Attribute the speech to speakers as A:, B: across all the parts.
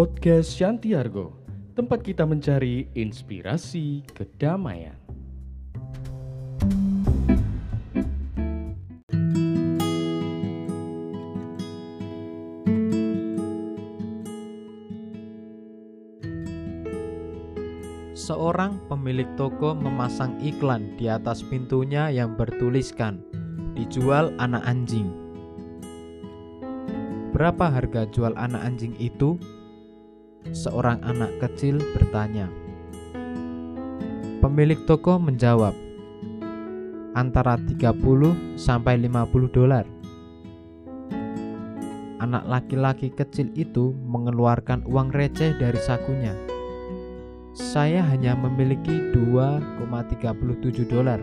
A: Podcast Shantiargo, tempat kita mencari inspirasi kedamaian.
B: Seorang pemilik toko memasang iklan di atas pintunya yang bertuliskan "Dijual anak anjing". Berapa harga jual anak anjing itu? Seorang anak kecil bertanya. Pemilik toko menjawab, antara 30 sampai 50 dolar. Anak laki-laki kecil itu mengeluarkan uang receh dari sakunya. Saya hanya memiliki 2,37 dolar,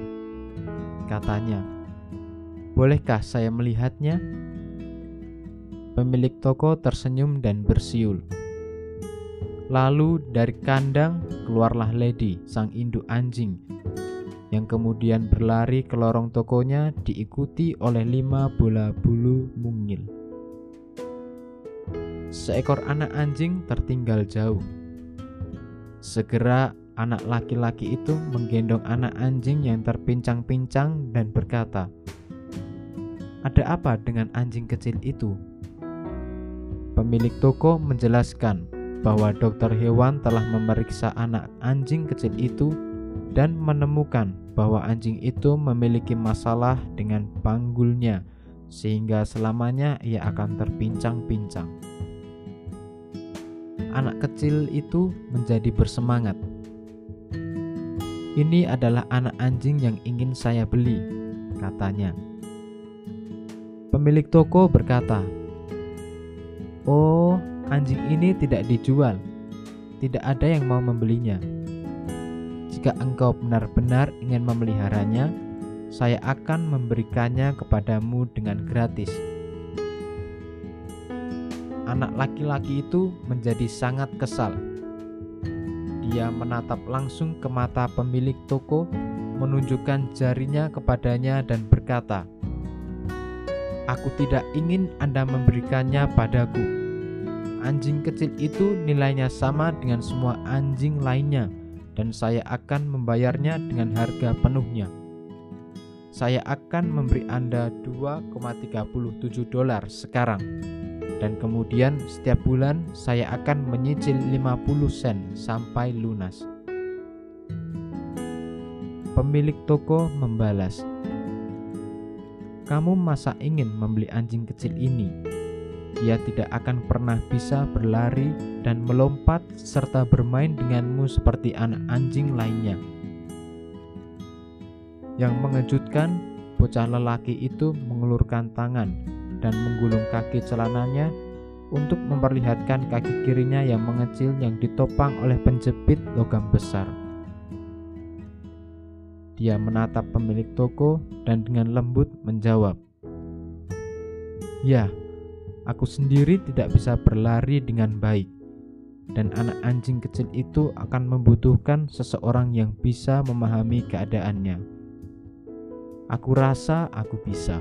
B: katanya. Bolehkah saya melihatnya? Pemilik toko tersenyum dan bersiul. Lalu dari kandang keluarlah Lady, sang induk anjing, yang kemudian berlari ke lorong tokonya diikuti oleh lima bola bulu mungil. Seekor anak anjing tertinggal jauh. Segera anak laki-laki itu menggendong anak anjing yang terpincang-pincang dan berkata, "Ada apa dengan anjing kecil itu?" Pemilik toko menjelaskan bahwa dokter hewan telah memeriksa anak anjing kecil itu dan menemukan bahwa anjing itu memiliki masalah dengan panggulnya, sehingga selamanya ia akan terpincang-pincang. Anak kecil itu menjadi bersemangat. Ini adalah anak anjing yang ingin saya beli, katanya. Pemilik toko berkata, Oh, anjing ini tidak dijual. Tidak ada yang mau membelinya. Jika engkau benar-benar ingin memeliharanya, saya akan memberikannya kepadamu dengan gratis. Anak laki-laki itu menjadi sangat kesal. Dia menatap langsung ke mata pemilik toko, menunjukkan jarinya kepadanya, dan berkata, "Aku tidak ingin Anda memberikannya padaku." Anjing kecil itu nilainya sama dengan semua anjing lainnya, dan saya akan membayarnya dengan harga penuhnya. Saya akan memberi Anda 2,37 dolar sekarang, dan kemudian setiap bulan saya akan menyicil 50 sen sampai lunas. Pemilik toko membalas, "Kamu masa ingin membeli anjing kecil ini?" Dia tidak akan pernah bisa berlari dan melompat serta bermain denganmu seperti anak anjing lainnya. Yang mengejutkan, bocah lelaki itu mengulurkan tangan dan menggulung kaki celananya untuk memperlihatkan kaki kirinya yang mengecil yang ditopang oleh penjepit logam besar. Dia menatap pemilik toko dan dengan lembut menjawab, "Ya, Aku sendiri tidak bisa berlari dengan baik, dan anak anjing kecil itu akan membutuhkan seseorang yang bisa memahami keadaannya. Aku rasa aku bisa.